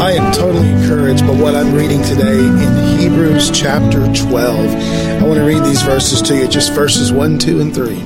I am totally encouraged by what I'm reading today in Hebrews chapter 12. I want to read these verses to you, just verses 1, 2, and 3.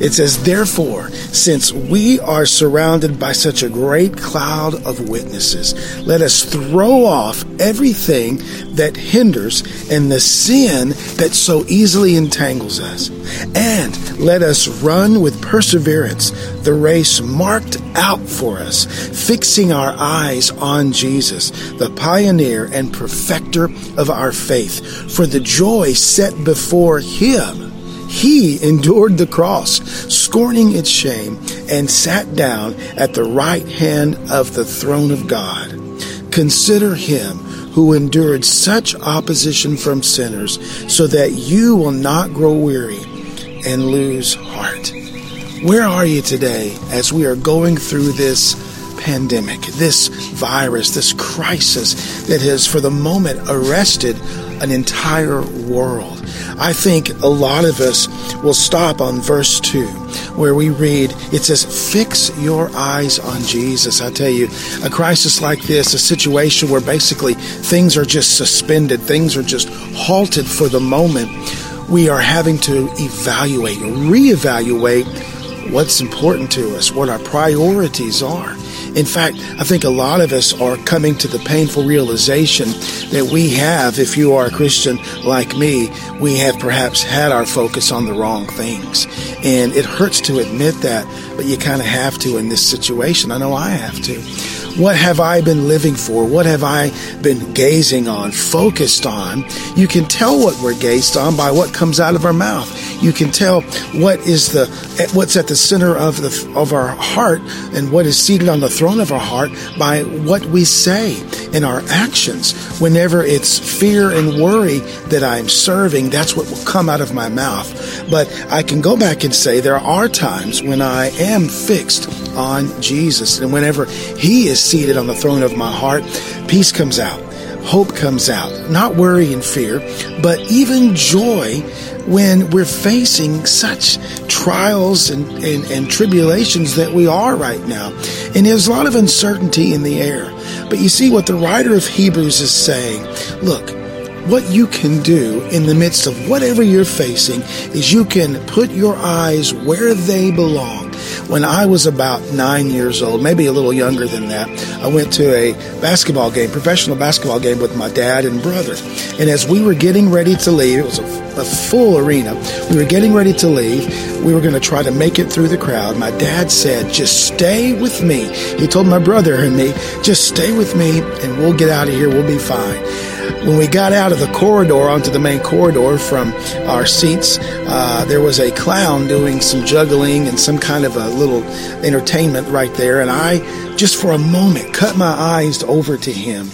It says, Therefore, since we are surrounded by such a great cloud of witnesses, let us throw off everything that hinders and the sin that so easily entangles us. And let us run with perseverance the race marked out for us, fixing our eyes on Jesus, the pioneer and perfecter of our faith. For the joy set before him, he endured the cross, scorning its shame, and sat down at the right hand of the throne of God. Consider him who endured such opposition from sinners, so that you will not grow weary and lose heart. Where are you today as we are going through this pandemic, this virus, this crisis that has, for the moment, arrested an entire world? I think a lot of us will stop on verse 2, where we read, it says, Fix your eyes on Jesus. I tell you, a crisis like this, a situation where basically things are just suspended, things are just halted for the moment, we are having to evaluate, reevaluate what's important to us, what our priorities are. In fact, I think a lot of us are coming to the painful realization that we have, if you are a Christian like me, we have perhaps had our focus on the wrong things. And it hurts to admit that, but you kind of have to in this situation. I know I have to. What have I been living for? What have I been gazing on, focused on? You can tell what we're gazed on by what comes out of our mouth. You can tell what is the what's at the center of the of our heart and what is seated on the throne of our heart by what we say in our actions. Whenever it's fear and worry that I'm serving, that's what will come out of my mouth. But I can go back and say there are times when I am fixed on Jesus and whenever he is seated on the throne of my heart, peace comes out. Hope comes out, not worry and fear, but even joy when we're facing such trials and, and, and, tribulations that we are right now. And there's a lot of uncertainty in the air. But you see what the writer of Hebrews is saying. Look, what you can do in the midst of whatever you're facing is you can put your eyes where they belong when I was about nine years old, maybe a little younger than that, I went to a basketball game, professional basketball game with my dad and brother. And as we were getting ready to leave, it was a, a full arena. We were getting ready to leave. We were going to try to make it through the crowd. My dad said, just stay with me. He told my brother and me, just stay with me and we'll get out of here. We'll be fine. When we got out of the corridor onto the main corridor from our seats, uh, there was a clown doing some juggling and some kind of a little entertainment right there. And I, just for a moment, cut my eyes over to him.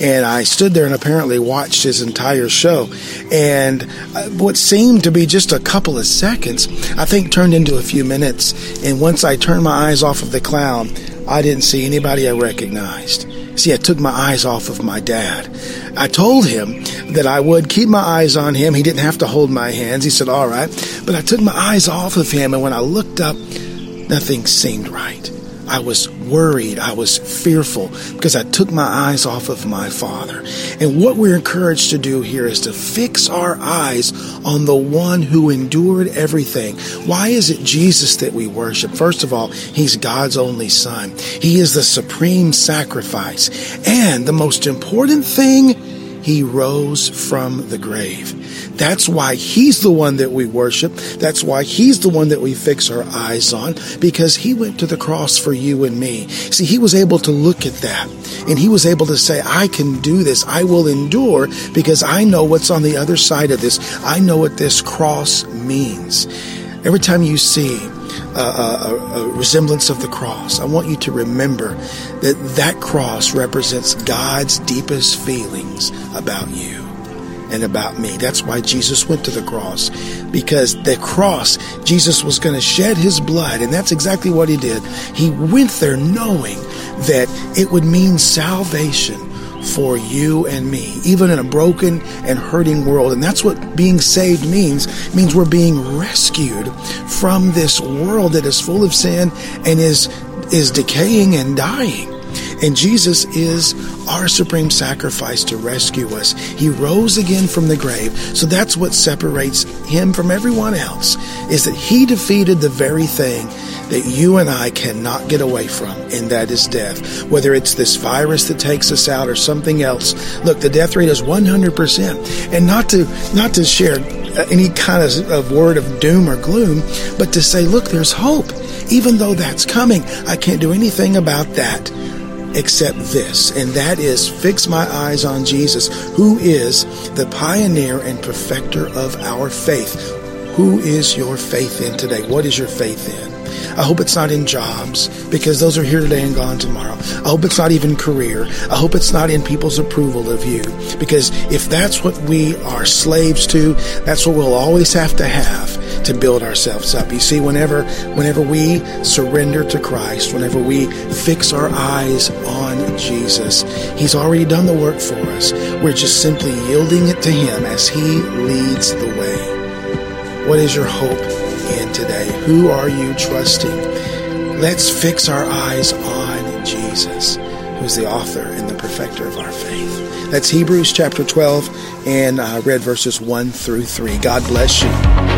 And I stood there and apparently watched his entire show. And uh, what seemed to be just a couple of seconds, I think turned into a few minutes. And once I turned my eyes off of the clown, I didn't see anybody I recognized. See, I took my eyes off of my dad. I told him that I would keep my eyes on him. He didn't have to hold my hands. He said, all right. But I took my eyes off of him, and when I looked up, nothing seemed right. I was worried. I was fearful because I took my eyes off of my Father. And what we're encouraged to do here is to fix our eyes on the one who endured everything. Why is it Jesus that we worship? First of all, He's God's only Son. He is the supreme sacrifice. And the most important thing, He rose from the grave. That's why he's the one that we worship. That's why he's the one that we fix our eyes on because he went to the cross for you and me. See, he was able to look at that and he was able to say, I can do this. I will endure because I know what's on the other side of this. I know what this cross means. Every time you see a, a, a, resemblance of the cross. I want you to remember that that cross represents God's deepest feelings about you and about me. That's why Jesus went to the cross. Because the cross, Jesus was going to shed his blood, and that's exactly what he did. He went there knowing that it would mean salvation for you and me, even in a broken and hurting world. And that's what being saved means. It means we're being rescued from this world that is full of sin and is, is decaying and dying. And Jesus is our supreme sacrifice to rescue us. He rose again from the grave. So that's what separates him from everyone else is that he defeated the very thing that you and I cannot get away from, and that is death. Whether it's this virus that takes us out or something else. Look, the death rate is 100%. And not to, not to share Uh, any kind of, of word of doom or gloom, but to say, look, there's hope. Even though that's coming, I can't do anything about that except this, and that is fix my eyes on Jesus, who is the pioneer and perfecter of our faith. Who is your faith in today? What is your faith in? I hope it's not in jobs because those are here today and gone tomorrow. I hope it's not even career. I hope it's not in people's approval of you because if that's what we are slaves to, that's what we'll always have to have to build ourselves up. You see, whenever whenever we surrender to Christ, whenever we fix our eyes on Jesus, He's already done the work for us. We're just simply yielding it to Him as He leads the way. What is your hope in today? Who are you trusting? Let's fix our eyes on Jesus, who's the author and the perfecter of our faith. That's Hebrews chapter 12 and uh, read verses 1 through 3. God bless you.